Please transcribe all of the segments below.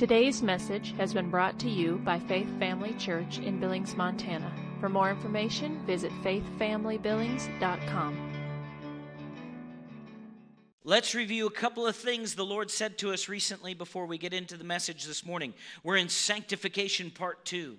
Today's message has been brought to you by Faith Family Church in Billings, Montana. For more information, visit faithfamilybillings.com. Let's review a couple of things the Lord said to us recently before we get into the message this morning. We're in sanctification part two.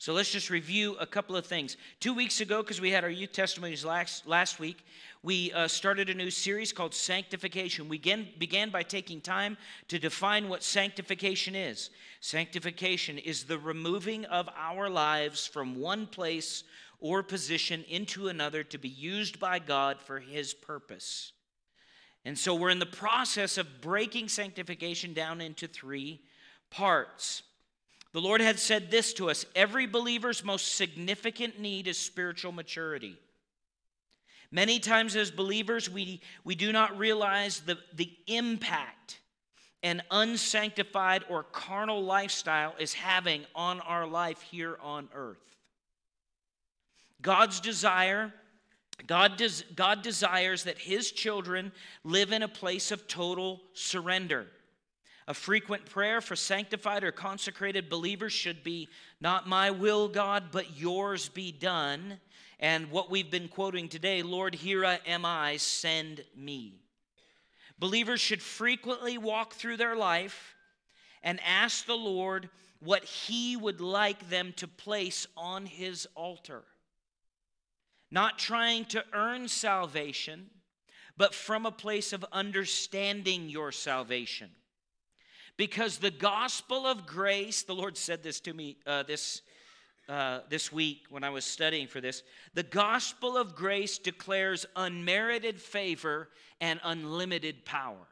So let's just review a couple of things. Two weeks ago, because we had our youth testimonies last, last week, we uh, started a new series called Sanctification. We began, began by taking time to define what sanctification is. Sanctification is the removing of our lives from one place or position into another to be used by God for His purpose. And so we're in the process of breaking sanctification down into three parts. The Lord had said this to us every believer's most significant need is spiritual maturity. Many times, as believers, we, we do not realize the, the impact an unsanctified or carnal lifestyle is having on our life here on earth. God's desire, God, des, God desires that His children live in a place of total surrender. A frequent prayer for sanctified or consecrated believers should be not my will, God, but yours be done and what we've been quoting today Lord, here am I, send me. Believers should frequently walk through their life and ask the Lord what He would like them to place on His altar. Not trying to earn salvation, but from a place of understanding your salvation. Because the gospel of grace, the Lord said this to me uh, this uh, this week when I was studying for this. The gospel of grace declares unmerited favor and unlimited power.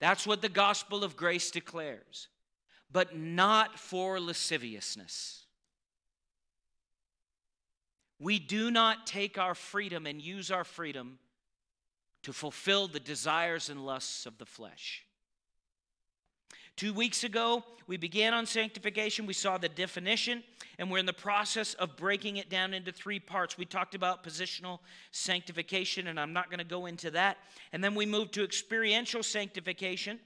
That's what the gospel of grace declares, but not for lasciviousness. We do not take our freedom and use our freedom to fulfill the desires and lusts of the flesh. Two weeks ago, we began on sanctification. We saw the definition, and we're in the process of breaking it down into three parts. We talked about positional sanctification, and I'm not going to go into that. And then we moved to experiential sanctification.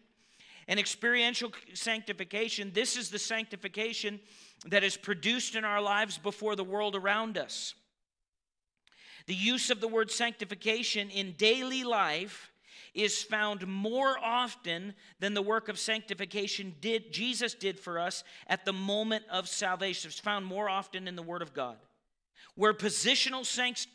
And experiential sanctification, this is the sanctification that is produced in our lives before the world around us. The use of the word sanctification in daily life is found more often than the work of sanctification did Jesus did for us at the moment of salvation. It's found more often in the Word of God. Where positional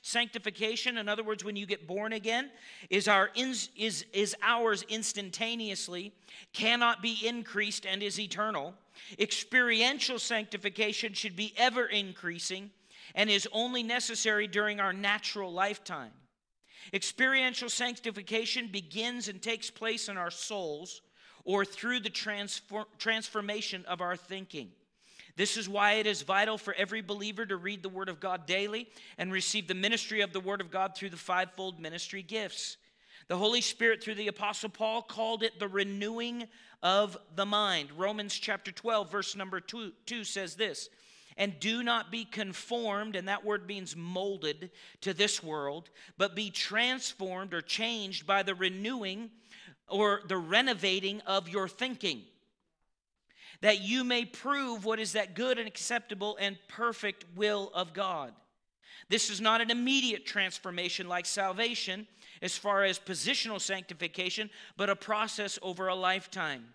sanctification, in other words, when you get born again, is, our is, is ours instantaneously, cannot be increased, and is eternal. Experiential sanctification should be ever increasing and is only necessary during our natural lifetime. Experiential sanctification begins and takes place in our souls or through the transform, transformation of our thinking. This is why it is vital for every believer to read the Word of God daily and receive the ministry of the Word of God through the fivefold ministry gifts. The Holy Spirit, through the Apostle Paul, called it the renewing of the mind. Romans chapter 12, verse number two, 2 says this and do not be conformed, and that word means molded to this world, but be transformed or changed by the renewing or the renovating of your thinking, that you may prove what is that good and acceptable and perfect will of God. This is not an immediate transformation like salvation as far as positional sanctification, but a process over a lifetime.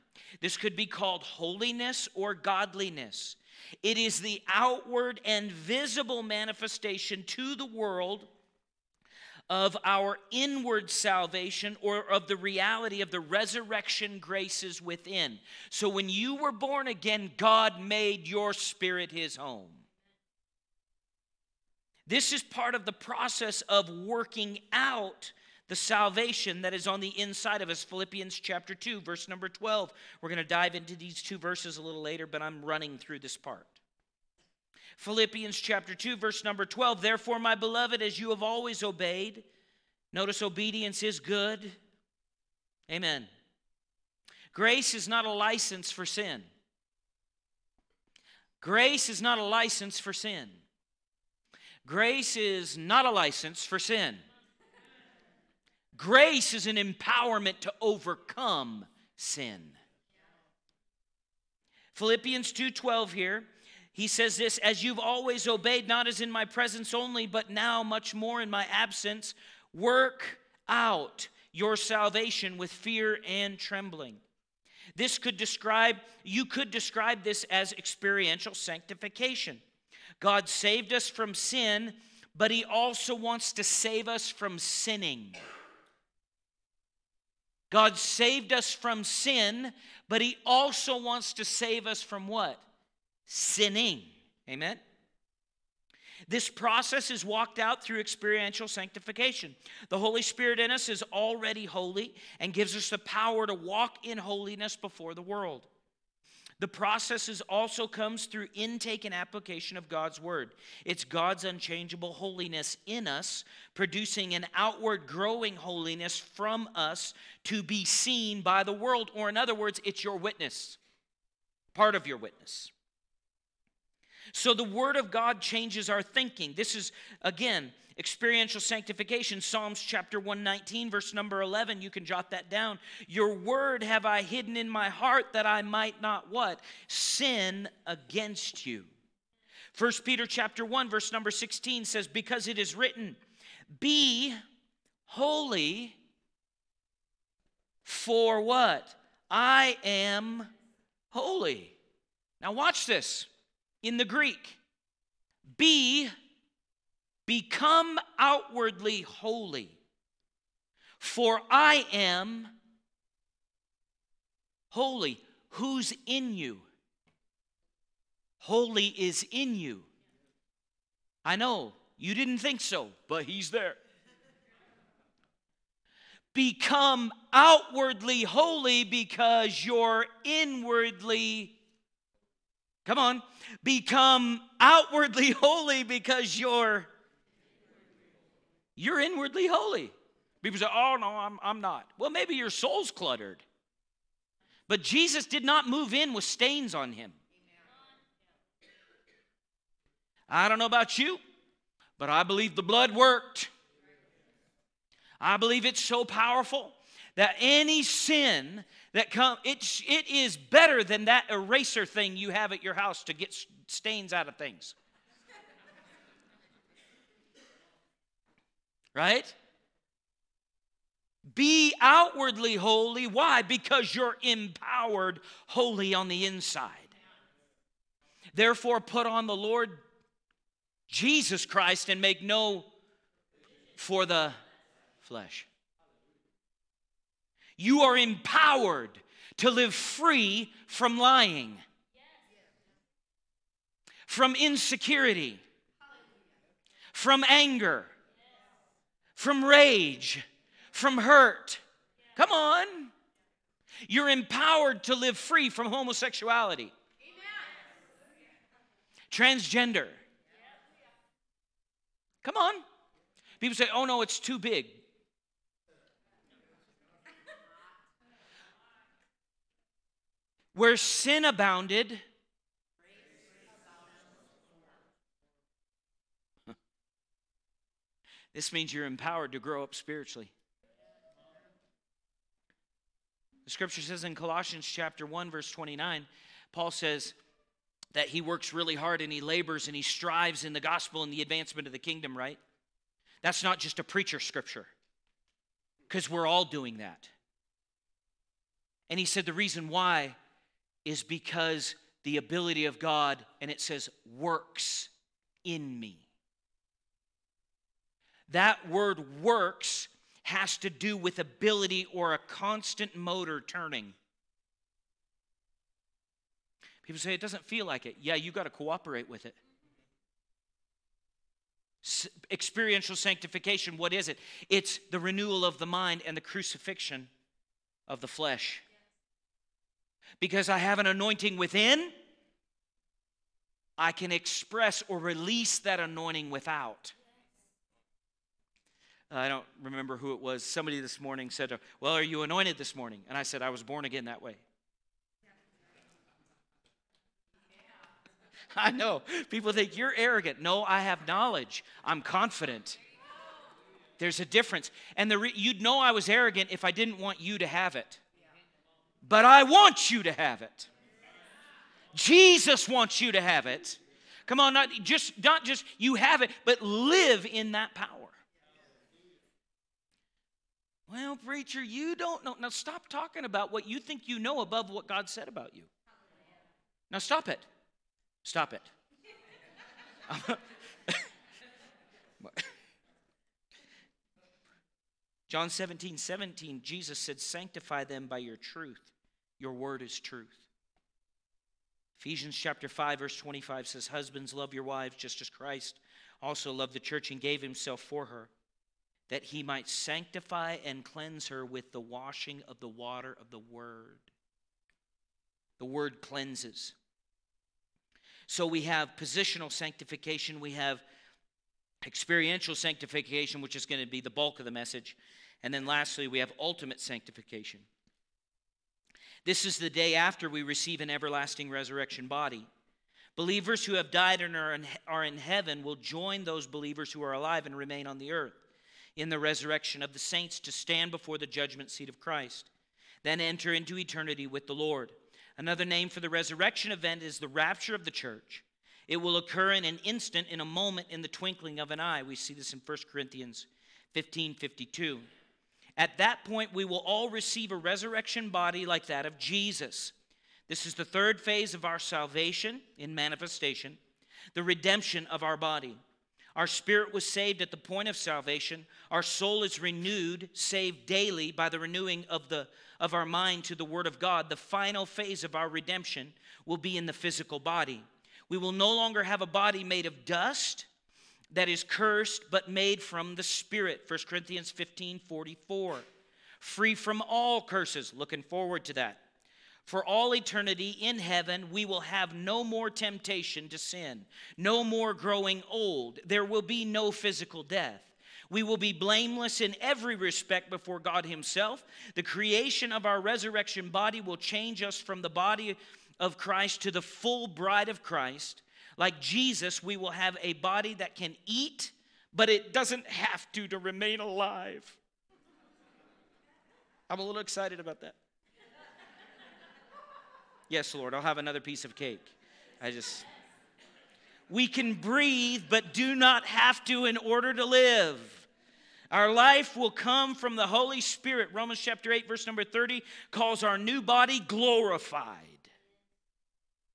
This could be called holiness or godliness. It is the outward and visible manifestation to the world of our inward salvation or of the reality of the resurrection graces within. So when you were born again, God made your spirit his home. This is part of the process of working out the salvation that is on the inside of us. Philippians chapter 2, verse number 12. We're going to dive into these two verses a little later, but I'm running through this part. Philippians chapter 2, verse number 12. Therefore, my beloved, as you have always obeyed, notice obedience is good. Amen. Grace is not a license for sin. Grace is not a license for sin. Grace is not a license for sin. Grace is an empowerment to overcome sin. Philippians 2:12 here. He says this, as you've always obeyed, not as in my presence only, but now much more in my absence, work out your salvation with fear and trembling. This could describe, you could describe this as experiential sanctification. God saved us from sin, but He also wants to save us from sinning. God saved us from sin, but He also wants to save us from what? Sinning. Amen? This process is walked out through experiential sanctification. The Holy Spirit in us is already holy and gives us the power to walk in holiness before the world. The process is also comes through intake and application of God's word. It's God's unchangeable holiness in us, producing an outward growing holiness from us to be seen by the world. Or, in other words, it's your witness, part of your witness. So the Word of God changes our thinking. This is, again, experiential sanctification. Psalms chapter 119, verse number 11. You can jot that down. Your Word have I hidden in my heart that I might not what? Sin against you. First Peter chapter 1, verse number 16 says, Because it is written, Be holy, for what? I am holy. Now, watch this in the Greek. Be, become outwardly holy, for I am holy. Who's in you? Holy is in you. I know you didn't think so, but He's there. Become outwardly holy because you're inwardly Come on. Become outwardly holy because you're you're inwardly holy. People say, "Oh no, I'm I'm not." Well, maybe your soul's cluttered. But Jesus did not move in with stains on him. I don't know about you, but I believe the blood worked. I believe it's so powerful that any sin that come it, it is better than that eraser thing you have at your house to get stains out of things. Right? Be outwardly holy. Why? Because you're empowered holy on the inside. Therefore put on the lord jesus christ and make no for the flesh you are empowered to live free from lying, from insecurity, from anger, from rage, from hurt. Come on. You're empowered to live free from homosexuality, transgender. Come on. People say, oh no, it's too big. Where sin abounded, this means you're empowered to grow up spiritually. The scripture says in Colossians chapter 1 verse 29, Paul says that he works really hard and he labors and he strives in the gospel and the advancement of the kingdom, right? That's not just a preacher scripture. Cuz we're all doing that. And he said the reason why is because the ability of God, and it says, works in me. That word works has to do with ability or a constant motor turning. People say it doesn't feel like it. Yeah, you got to cooperate with it. S- experiential sanctification, what is it? It's the renewal of the mind and the crucifixion of the flesh because I have an anointing within, I can express or release that anointing without. Uh, I don't remember who it was. Somebody this morning said, Well, are you anointed this morning? And I said, I was born again that way. I know. People think you're arrogant. No, I have knowledge. I'm confident. There's a difference. And the re- you'd know I was arrogant if I didn't want you to have it but I want you to have it. Jesus wants you to have it. Come on, not just not just you have it, but live in that power. Well, preacher, you don't know. Now stop talking about what you think you know above what God said about you. Now stop it. Stop it. John 17, 17, Jesus said, Sanctify them by your truth. Your word is truth. Ephesians chapter 5, verse 25 says, Husbands, love your wives just as Christ also loved the church and gave himself for her, that he might sanctify and cleanse her with the washing of the water of the word. The word cleanses. So we have positional sanctification, we have experiential sanctification, which is going to be the bulk of the message. And then lastly, we have ultimate sanctification. This is the day after we receive an everlasting resurrection body. Believers who have died and are in, are in heaven will join those believers who are alive and remain on the earth in the resurrection of the saints to stand before the judgment seat of Christ, then enter into eternity with the Lord. Another name for the resurrection event is the rapture of the church. It will occur in an instant, in a moment, in the twinkling of an eye. We see this in 1 Corinthians 15 52. At that point, we will all receive a resurrection body like that of Jesus. This is the third phase of our salvation in manifestation, the redemption of our body. Our spirit was saved at the point of salvation. Our soul is renewed, saved daily by the renewing of, the, of our mind to the Word of God. The final phase of our redemption will be in the physical body. We will no longer have a body made of dust that is cursed but made from the Spirit. 1 Corinthians 15 44. Free from all curses. Looking forward to that. For all eternity in heaven, we will have no more temptation to sin, no more growing old. There will be no physical death. We will be blameless in every respect before God Himself. The creation of our resurrection body will change us from the body of Christ to the full bride of Christ. Like Jesus, we will have a body that can eat, but it doesn't have to to remain alive. I'm a little excited about that. Yes, Lord, I'll have another piece of cake. I just. We can breathe, but do not have to in order to live. Our life will come from the Holy Spirit. Romans chapter 8, verse number 30 calls our new body glorified.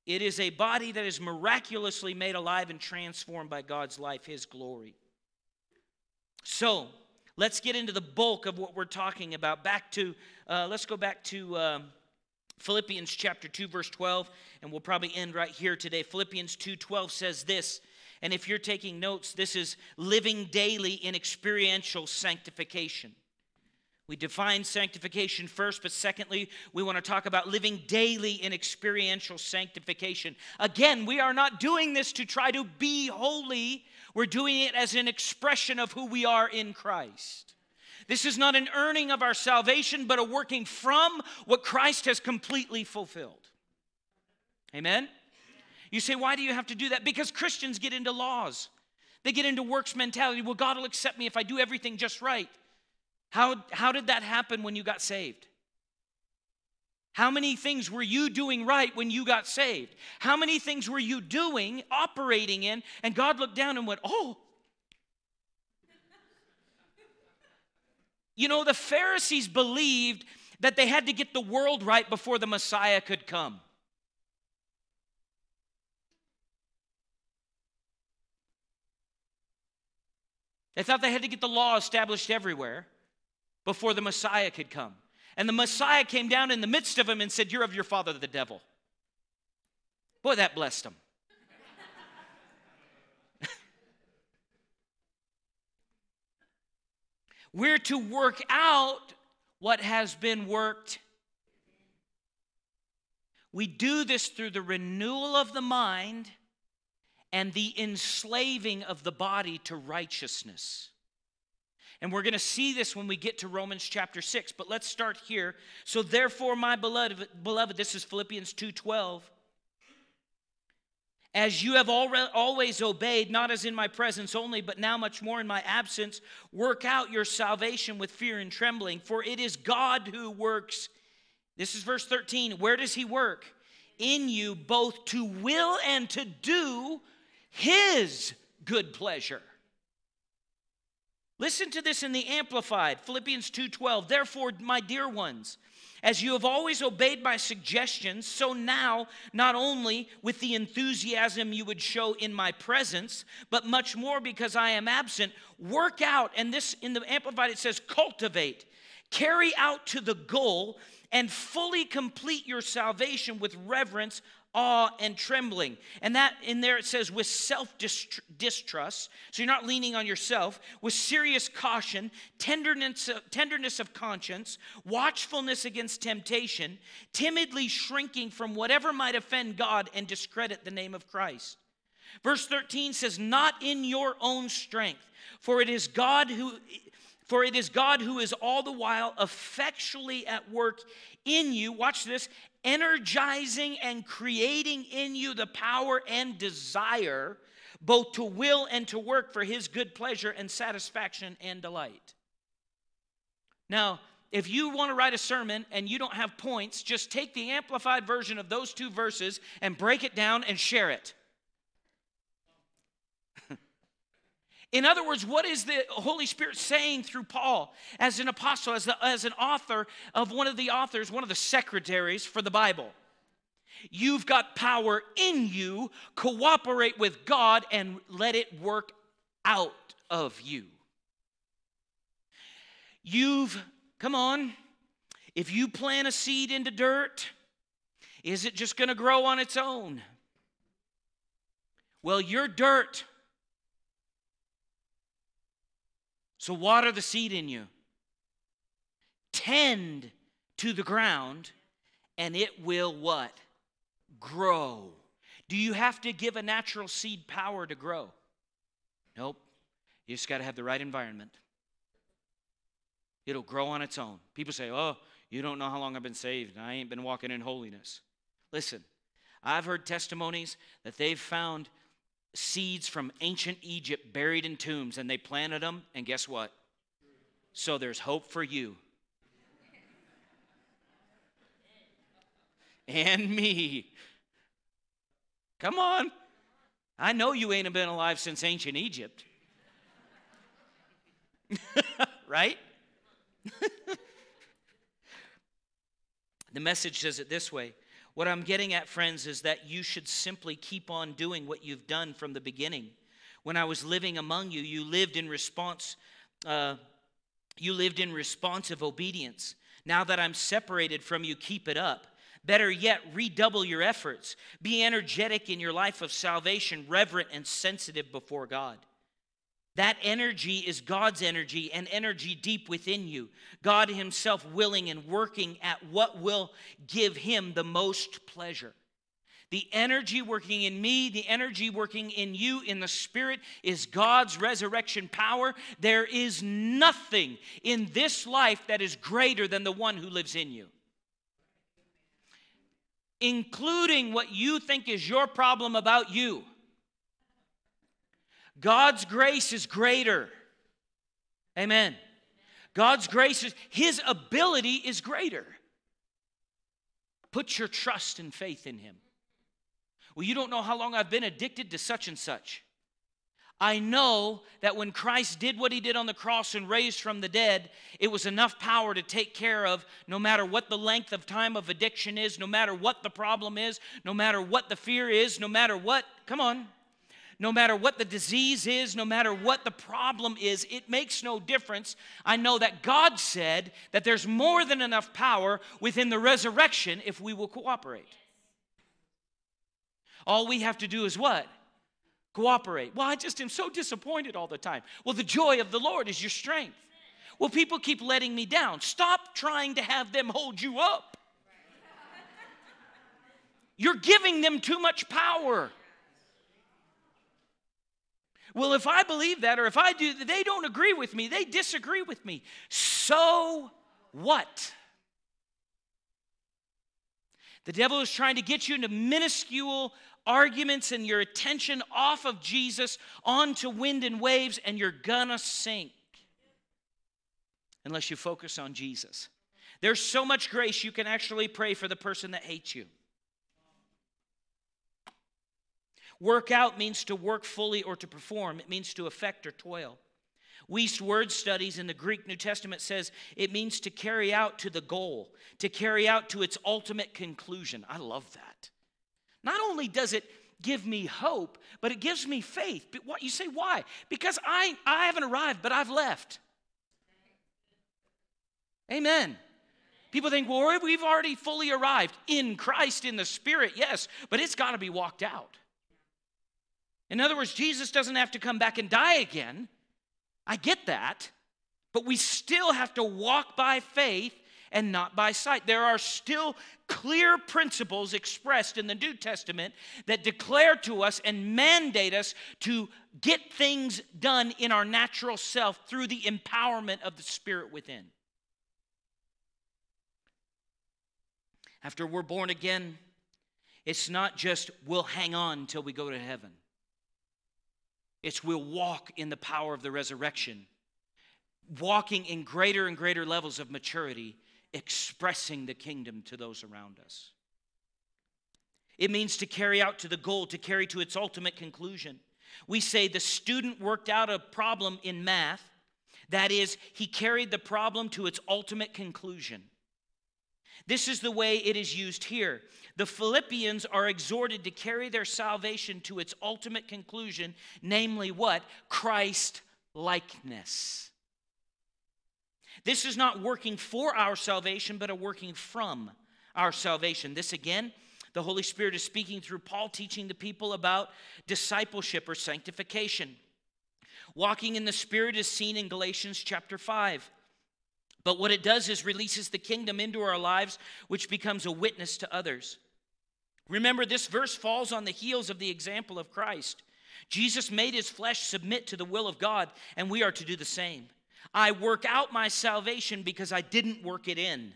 It is a body that is miraculously made alive and transformed by God's life, His glory. So, let's get into the bulk of what we're talking about. Back to, uh, let's go back to um, Philippians chapter 2, verse 12, and we'll probably end right here today. Philippians 2 12 says this, and if you're taking notes, this is living daily in experiential sanctification. We define sanctification first, but secondly, we want to talk about living daily in experiential sanctification. Again, we are not doing this to try to be holy, we're doing it as an expression of who we are in Christ. This is not an earning of our salvation, but a working from what Christ has completely fulfilled. Amen? You say, why do you have to do that? Because Christians get into laws. They get into works mentality. Well, God will accept me if I do everything just right. How, how did that happen when you got saved? How many things were you doing right when you got saved? How many things were you doing, operating in, and God looked down and went, Oh. You know, the Pharisees believed that they had to get the world right before the Messiah could come. They thought they had to get the law established everywhere before the Messiah could come. And the Messiah came down in the midst of him and said, You're of your father, the devil. Boy, that blessed him. We're to work out what has been worked. We do this through the renewal of the mind and the enslaving of the body to righteousness. And we're going to see this when we get to Romans chapter 6, but let's start here. So therefore my beloved beloved this is Philippians 2:12 as you have always obeyed, not as in my presence only, but now much more in my absence, work out your salvation with fear and trembling, for it is God who works. This is verse 13. Where does he work? in you both to will and to do his good pleasure. Listen to this in the amplified Philippians 2:12. Therefore, my dear ones, as you have always obeyed my suggestions, so now, not only with the enthusiasm you would show in my presence, but much more because I am absent, work out, and this in the Amplified it says, cultivate, carry out to the goal, and fully complete your salvation with reverence, awe, and trembling. And that in there it says with self distrust. So you're not leaning on yourself, with serious caution, tenderness, tenderness of conscience, watchfulness against temptation, timidly shrinking from whatever might offend God and discredit the name of Christ. Verse 13 says, Not in your own strength, for it is God who. For it is God who is all the while effectually at work in you. Watch this energizing and creating in you the power and desire both to will and to work for his good pleasure and satisfaction and delight. Now, if you want to write a sermon and you don't have points, just take the amplified version of those two verses and break it down and share it. In other words, what is the Holy Spirit saying through Paul as an apostle, as, the, as an author of one of the authors, one of the secretaries for the Bible? You've got power in you. Cooperate with God and let it work out of you. You've, come on, if you plant a seed into dirt, is it just going to grow on its own? Well, your dirt So water the seed in you. Tend to the ground, and it will what? Grow. Do you have to give a natural seed power to grow? Nope. You just got to have the right environment. It'll grow on its own. People say, oh, you don't know how long I've been saved. I ain't been walking in holiness. Listen, I've heard testimonies that they've found seeds from ancient Egypt buried in tombs, and they planted them, and guess what? So there's hope for you. And me. Come on. I know you ain't been alive since ancient Egypt. right? the message says it this way what I'm getting at, friends, is that you should simply keep on doing what you've done from the beginning. When I was living among you, you lived in response. Uh, you lived in responsive obedience. Now that I'm separated from you, keep it up. Better yet, redouble your efforts. Be energetic in your life of salvation, reverent and sensitive before God. That energy is God's energy and energy deep within you. God Himself willing and working at what will give Him the most pleasure. The energy working in me, the energy working in you in the Spirit is God's resurrection power. There is nothing in this life that is greater than the one who lives in you, including what you think is your problem about you. God's grace is greater. Amen. God's grace is, His ability is greater. Put your trust and faith in Him. Well, you don't know how long I've been addicted to such and such. I know that when Christ did what he did on the cross and raised from the dead, it was enough power to take care of no matter what the length of time of addiction is, no matter what the problem is, no matter what the fear is, no matter what, come on, no matter what the disease is, no matter what the problem is, it makes no difference. I know that God said that there's more than enough power within the resurrection if we will cooperate. All we have to do is what? Cooperate. Well, I just am so disappointed all the time. Well, the joy of the Lord is your strength. Well, people keep letting me down. Stop trying to have them hold you up. You're giving them too much power. Well, if I believe that or if I do, they don't agree with me, they disagree with me. So what? The devil is trying to get you into minuscule arguments and your attention off of Jesus onto wind and waves, and you're gonna sink unless you focus on Jesus. There's so much grace you can actually pray for the person that hates you. Work out means to work fully or to perform, it means to effect or toil. Wuest Word Studies in the Greek New Testament says it means to carry out to the goal, to carry out to its ultimate conclusion. I love that. Not only does it give me hope, but it gives me faith. But what you say why? Because I I haven't arrived, but I've left. Amen. People think, well, we've already fully arrived in Christ, in the Spirit, yes, but it's got to be walked out. In other words, Jesus doesn't have to come back and die again. I get that, but we still have to walk by faith and not by sight. There are still clear principles expressed in the New Testament that declare to us and mandate us to get things done in our natural self through the empowerment of the Spirit within. After we're born again, it's not just we'll hang on until we go to heaven. It's we'll walk in the power of the resurrection, walking in greater and greater levels of maturity, expressing the kingdom to those around us. It means to carry out to the goal, to carry to its ultimate conclusion. We say the student worked out a problem in math. That is, he carried the problem to its ultimate conclusion. This is the way it is used here. The Philippians are exhorted to carry their salvation to its ultimate conclusion, namely what? Christ likeness. This is not working for our salvation, but a working from our salvation. This again, the Holy Spirit is speaking through Paul, teaching the people about discipleship or sanctification. Walking in the Spirit is seen in Galatians chapter 5. But what it does is releases the kingdom into our lives, which becomes a witness to others. Remember, this verse falls on the heels of the example of Christ. Jesus made his flesh submit to the will of God, and we are to do the same. I work out my salvation because I didn't work it in.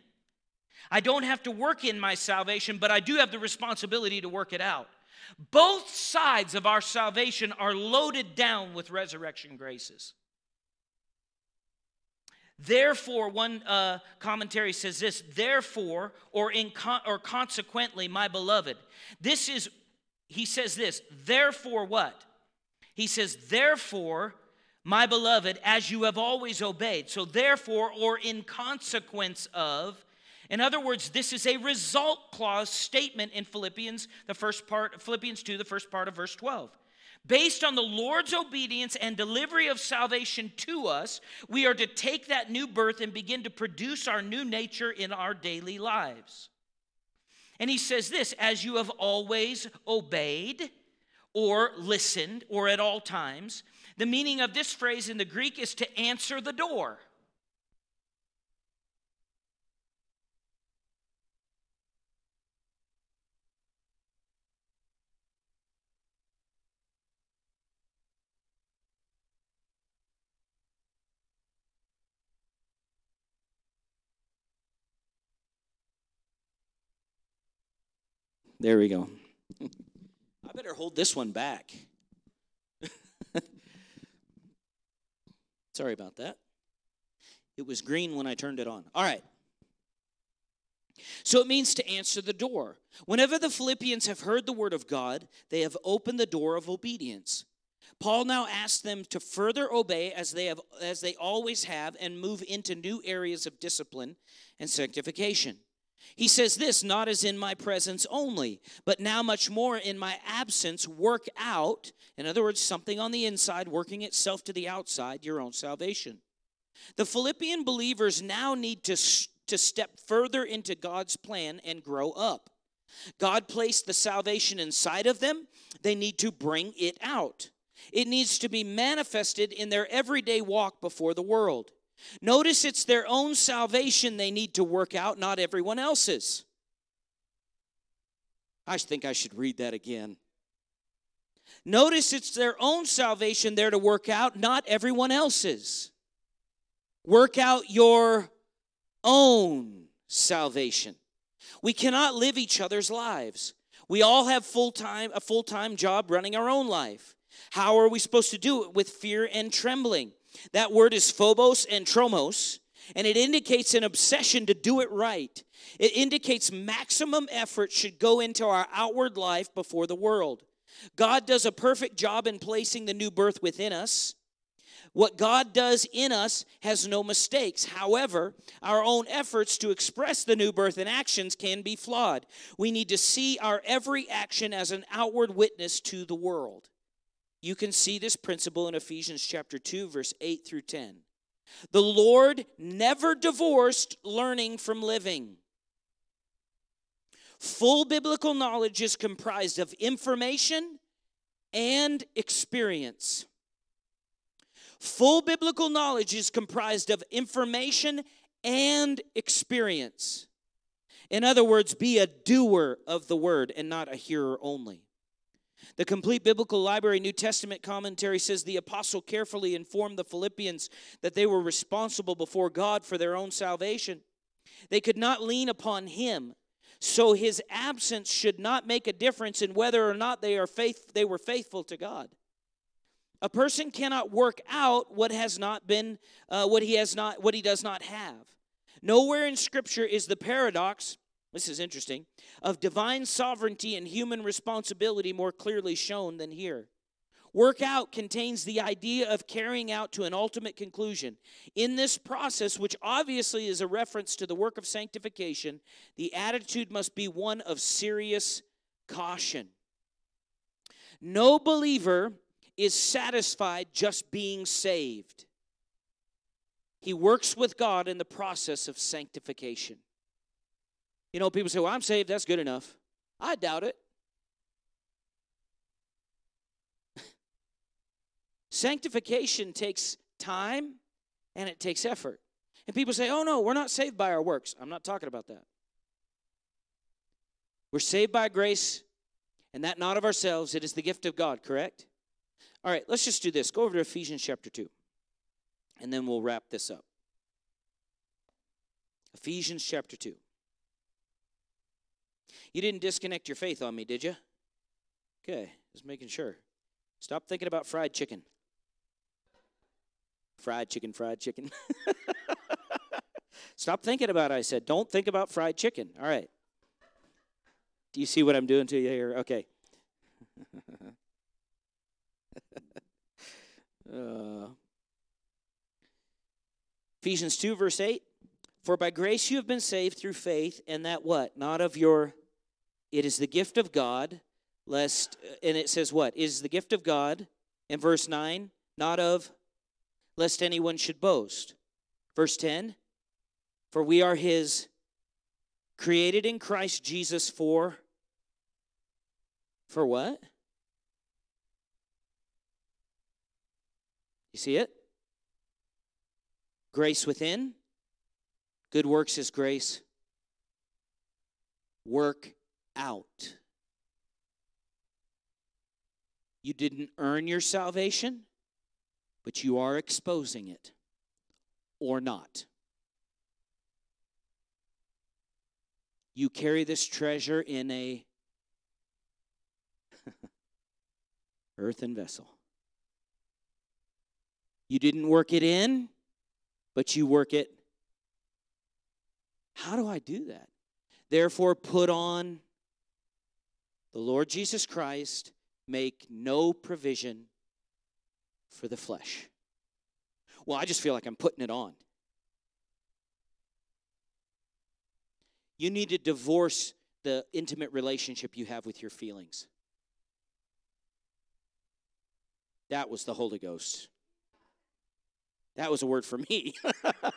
I don't have to work in my salvation, but I do have the responsibility to work it out. Both sides of our salvation are loaded down with resurrection graces. Therefore, one uh, commentary says this, therefore, or, in con- or consequently, my beloved. This is, he says this, therefore what? He says, therefore, my beloved, as you have always obeyed. So, therefore, or in consequence of, in other words, this is a result clause statement in Philippians, the first part, Philippians 2, the first part of verse 12. Based on the Lord's obedience and delivery of salvation to us, we are to take that new birth and begin to produce our new nature in our daily lives. And he says this as you have always obeyed or listened or at all times. The meaning of this phrase in the Greek is to answer the door. There we go. I better hold this one back. Sorry about that. It was green when I turned it on. All right. So it means to answer the door. Whenever the Philippians have heard the word of God, they have opened the door of obedience. Paul now asks them to further obey as they have as they always have and move into new areas of discipline and sanctification. He says this, not as in my presence only, but now much more in my absence, work out, in other words, something on the inside working itself to the outside, your own salvation. The Philippian believers now need to, to step further into God's plan and grow up. God placed the salvation inside of them, they need to bring it out. It needs to be manifested in their everyday walk before the world. Notice it's their own salvation they need to work out, not everyone else's. I think I should read that again. Notice it's their own salvation they're to work out, not everyone else's. Work out your own salvation. We cannot live each other's lives. We all have full-time a full-time job running our own life. How are we supposed to do it with fear and trembling? That word is phobos and tromos, and it indicates an obsession to do it right. It indicates maximum effort should go into our outward life before the world. God does a perfect job in placing the new birth within us. What God does in us has no mistakes. However, our own efforts to express the new birth in actions can be flawed. We need to see our every action as an outward witness to the world. You can see this principle in Ephesians chapter 2 verse 8 through 10. The Lord never divorced learning from living. Full biblical knowledge is comprised of information and experience. Full biblical knowledge is comprised of information and experience. In other words, be a doer of the word and not a hearer only. The complete biblical library New Testament commentary says the apostle carefully informed the Philippians that they were responsible before God for their own salvation. They could not lean upon him, so his absence should not make a difference in whether or not they are faith they were faithful to God. A person cannot work out what has not been, uh, what he has not, what he does not have. Nowhere in Scripture is the paradox. This is interesting of divine sovereignty and human responsibility more clearly shown than here. Work out contains the idea of carrying out to an ultimate conclusion. In this process, which obviously is a reference to the work of sanctification, the attitude must be one of serious caution. No believer is satisfied just being saved. He works with God in the process of sanctification. You know, people say, Well, I'm saved, that's good enough. I doubt it. Sanctification takes time and it takes effort. And people say, Oh, no, we're not saved by our works. I'm not talking about that. We're saved by grace, and that not of ourselves. It is the gift of God, correct? All right, let's just do this. Go over to Ephesians chapter 2, and then we'll wrap this up. Ephesians chapter 2. You didn't disconnect your faith on me, did you? Okay, just making sure. Stop thinking about fried chicken. Fried chicken, fried chicken. Stop thinking about it, I said. Don't think about fried chicken. All right. Do you see what I'm doing to you here? Okay. Uh, Ephesians 2, verse 8. For by grace you have been saved through faith, and that what? Not of your, it is the gift of God, lest, uh, and it says what? Is the gift of God, in verse 9, not of, lest anyone should boast. Verse 10, for we are his, created in Christ Jesus for, for what? You see it? Grace within. Good works is grace. Work out. You didn't earn your salvation, but you are exposing it or not. You carry this treasure in a earthen vessel. You didn't work it in, but you work it. How do I do that? Therefore, put on the Lord Jesus Christ, make no provision for the flesh. Well, I just feel like I'm putting it on. You need to divorce the intimate relationship you have with your feelings. That was the Holy Ghost. That was a word for me. I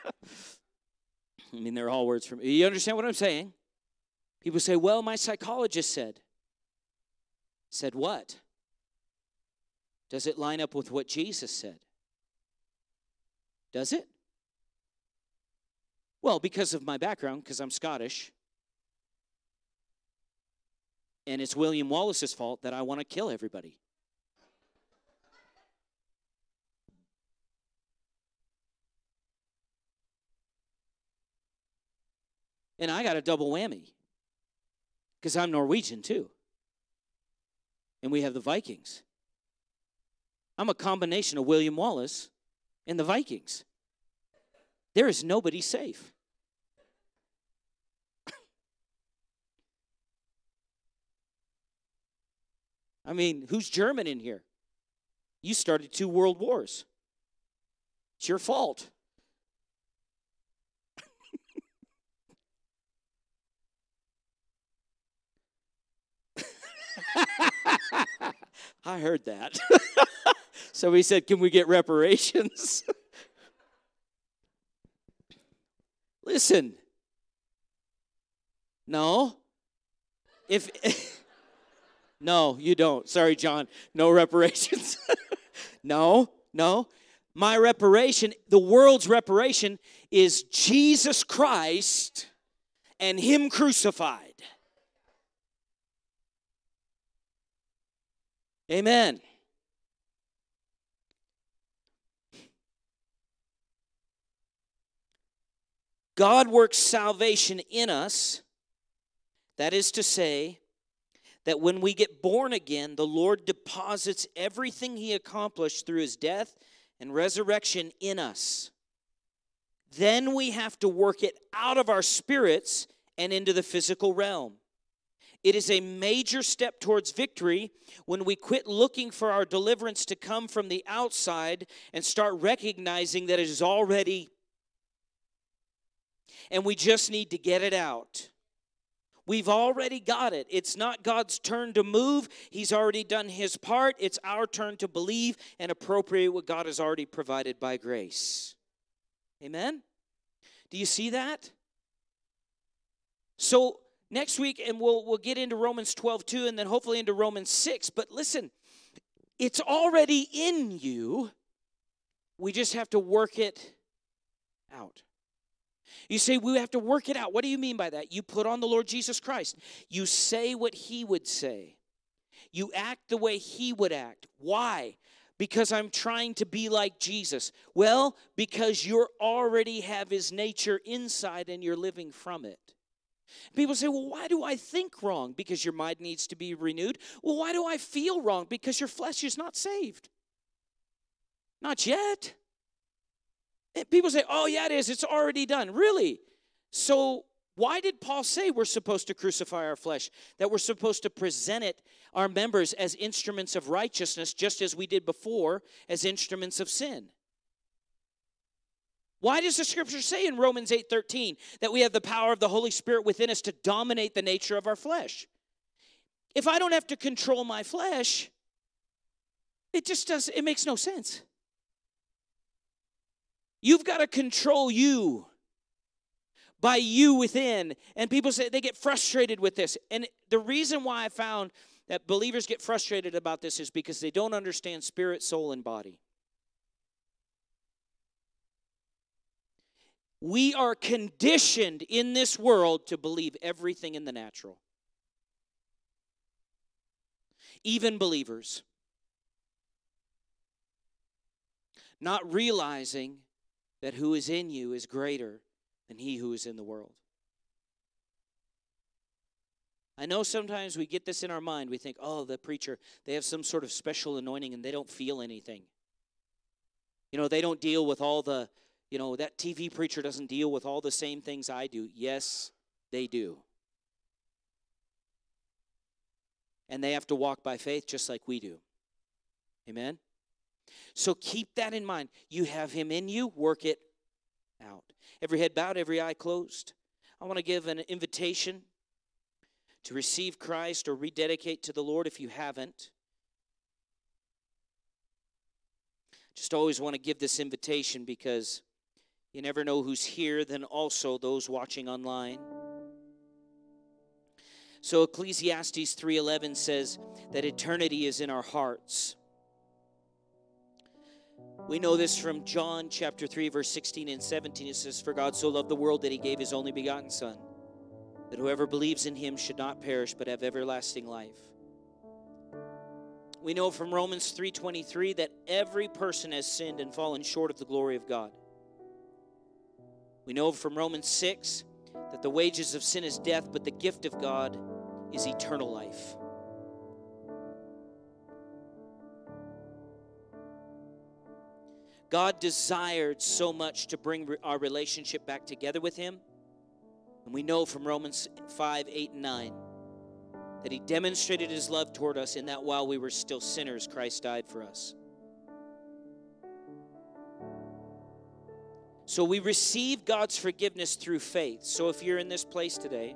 mean, they're all words for me. You understand what I'm saying? People say, well, my psychologist said. Said what? Does it line up with what Jesus said? Does it? Well, because of my background, because I'm Scottish, and it's William Wallace's fault that I want to kill everybody. And I got a double whammy because I'm Norwegian too. And we have the Vikings. I'm a combination of William Wallace and the Vikings. There is nobody safe. I mean, who's German in here? You started two world wars. It's your fault. I heard that. so he said, Can we get reparations? Listen. No. If No, you don't. Sorry, John. No reparations. no, no. My reparation, the world's reparation is Jesus Christ and him crucified. Amen. God works salvation in us. That is to say, that when we get born again, the Lord deposits everything He accomplished through His death and resurrection in us. Then we have to work it out of our spirits and into the physical realm. It is a major step towards victory when we quit looking for our deliverance to come from the outside and start recognizing that it is already, and we just need to get it out. We've already got it. It's not God's turn to move. He's already done his part. It's our turn to believe and appropriate what God has already provided by grace. Amen? Do you see that? So, next week, and we'll, we'll get into Romans 12 too, and then hopefully into Romans 6. But listen, it's already in you. We just have to work it out. You say, we have to work it out. What do you mean by that? You put on the Lord Jesus Christ. You say what he would say. You act the way he would act. Why? Because I'm trying to be like Jesus. Well, because you already have his nature inside and you're living from it. People say, well, why do I think wrong? Because your mind needs to be renewed. Well, why do I feel wrong? Because your flesh is not saved. Not yet. And people say, oh, yeah, it is. It's already done. Really? So, why did Paul say we're supposed to crucify our flesh? That we're supposed to present it, our members, as instruments of righteousness, just as we did before, as instruments of sin? Why does the scripture say in Romans 8:13 that we have the power of the Holy Spirit within us to dominate the nature of our flesh? If I don't have to control my flesh, it just does it makes no sense. You've got to control you by you within. And people say they get frustrated with this. And the reason why I found that believers get frustrated about this is because they don't understand spirit, soul, and body. We are conditioned in this world to believe everything in the natural. Even believers. Not realizing that who is in you is greater than he who is in the world. I know sometimes we get this in our mind. We think, oh, the preacher, they have some sort of special anointing and they don't feel anything. You know, they don't deal with all the, you know, that TV preacher doesn't deal with all the same things I do. Yes, they do. And they have to walk by faith just like we do. Amen? So keep that in mind. You have Him in you, work it out. Every head bowed, every eye closed. I want to give an invitation to receive Christ or rededicate to the Lord if you haven't. Just always want to give this invitation because you never know who's here, then also those watching online. So Ecclesiastes 3:11 says that eternity is in our hearts. We know this from John chapter 3, verse 16 and 17. It says, For God so loved the world that he gave his only begotten Son, that whoever believes in him should not perish but have everlasting life. We know from Romans 3:23 that every person has sinned and fallen short of the glory of God. We know from Romans 6 that the wages of sin is death, but the gift of God is eternal life. God desired so much to bring our relationship back together with Him. And we know from Romans 5 8 and 9 that he demonstrated his love toward us in that while we were still sinners, Christ died for us. So we receive God's forgiveness through faith. So if you're in this place today,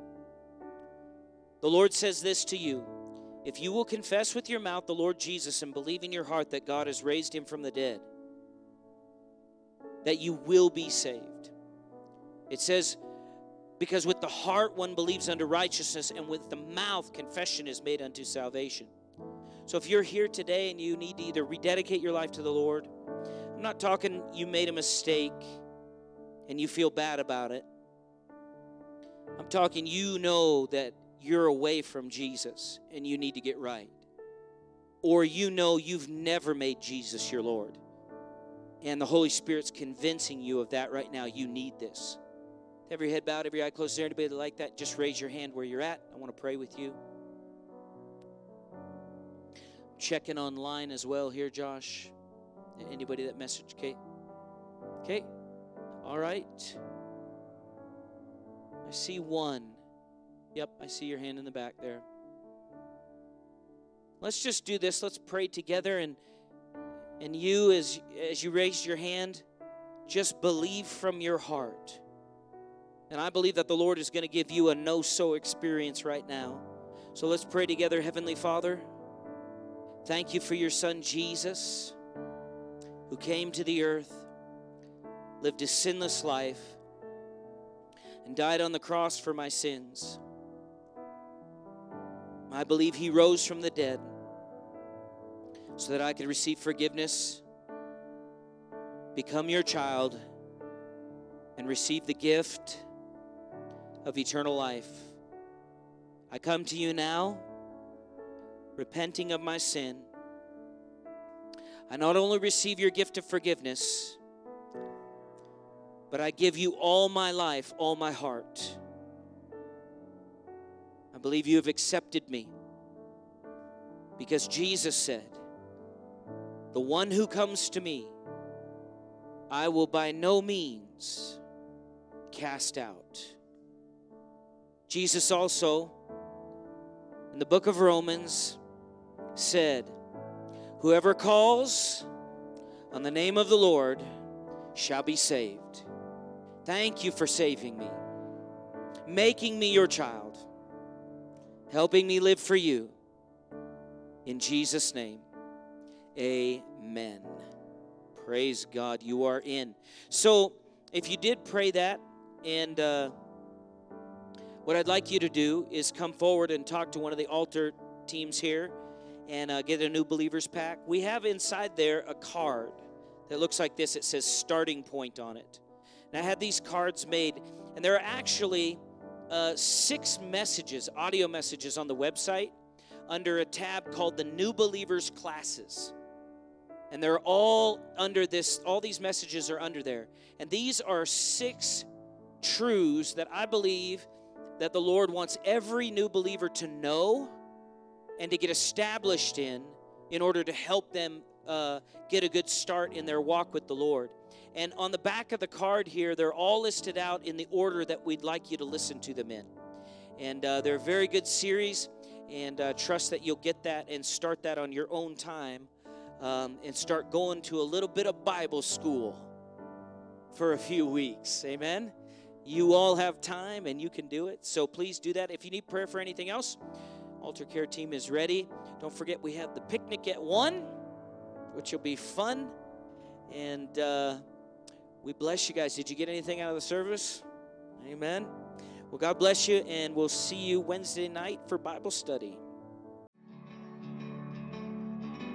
the Lord says this to you If you will confess with your mouth the Lord Jesus and believe in your heart that God has raised him from the dead, that you will be saved. It says, because with the heart one believes unto righteousness, and with the mouth confession is made unto salvation. So if you're here today and you need to either rededicate your life to the Lord, I'm not talking you made a mistake and you feel bad about it. I'm talking you know that you're away from Jesus and you need to get right. Or you know you've never made Jesus your Lord. And the Holy Spirit's convincing you of that right now. You need this. Every head bowed, every eye closed. Is there anybody like that? Just raise your hand where you're at. I want to pray with you. Checking online as well here, Josh. Anybody that message, Kate? Okay. All right. I see one. Yep, I see your hand in the back there. Let's just do this. Let's pray together and and you as as you raise your hand, just believe from your heart. And I believe that the Lord is going to give you a know so experience right now. So let's pray together, Heavenly Father. Thank you for your Son Jesus, who came to the earth, lived a sinless life, and died on the cross for my sins. I believe he rose from the dead so that I could receive forgiveness, become your child, and receive the gift of eternal life. I come to you now, repenting of my sin. I not only receive your gift of forgiveness, but I give you all my life, all my heart. I believe you have accepted me because Jesus said, the one who comes to me, I will by no means cast out. Jesus also, in the book of Romans, said, Whoever calls on the name of the Lord shall be saved. Thank you for saving me, making me your child, helping me live for you. In Jesus' name. Amen. Praise God. You are in. So, if you did pray that, and uh, what I'd like you to do is come forward and talk to one of the altar teams here and uh, get a new believers pack. We have inside there a card that looks like this. It says starting point on it. And I had these cards made, and there are actually uh, six messages, audio messages on the website under a tab called the New Believers Classes. And they're all under this all these messages are under there. And these are six truths that i believe that the lord wants every new believer to know and to get established in in order to help them uh, get a good start in their walk with the lord and on the back of the card here they're all listed out in the order that we'd like you to listen to them in and uh, they're a very good series and uh, trust that you'll get that and start that on your own time um, and start going to a little bit of Bible school for a few weeks. Amen. You all have time and you can do it. So please do that. If you need prayer for anything else, altar care team is ready. Don't forget we have the picnic at 1, which will be fun. And uh, we bless you guys. Did you get anything out of the service? Amen. Well, God bless you, and we'll see you Wednesday night for Bible study.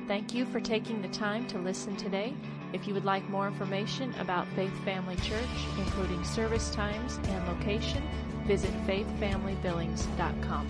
Thank you for taking the time to listen today. If you would like more information about Faith Family Church, including service times and location, visit faithfamilybillings.com.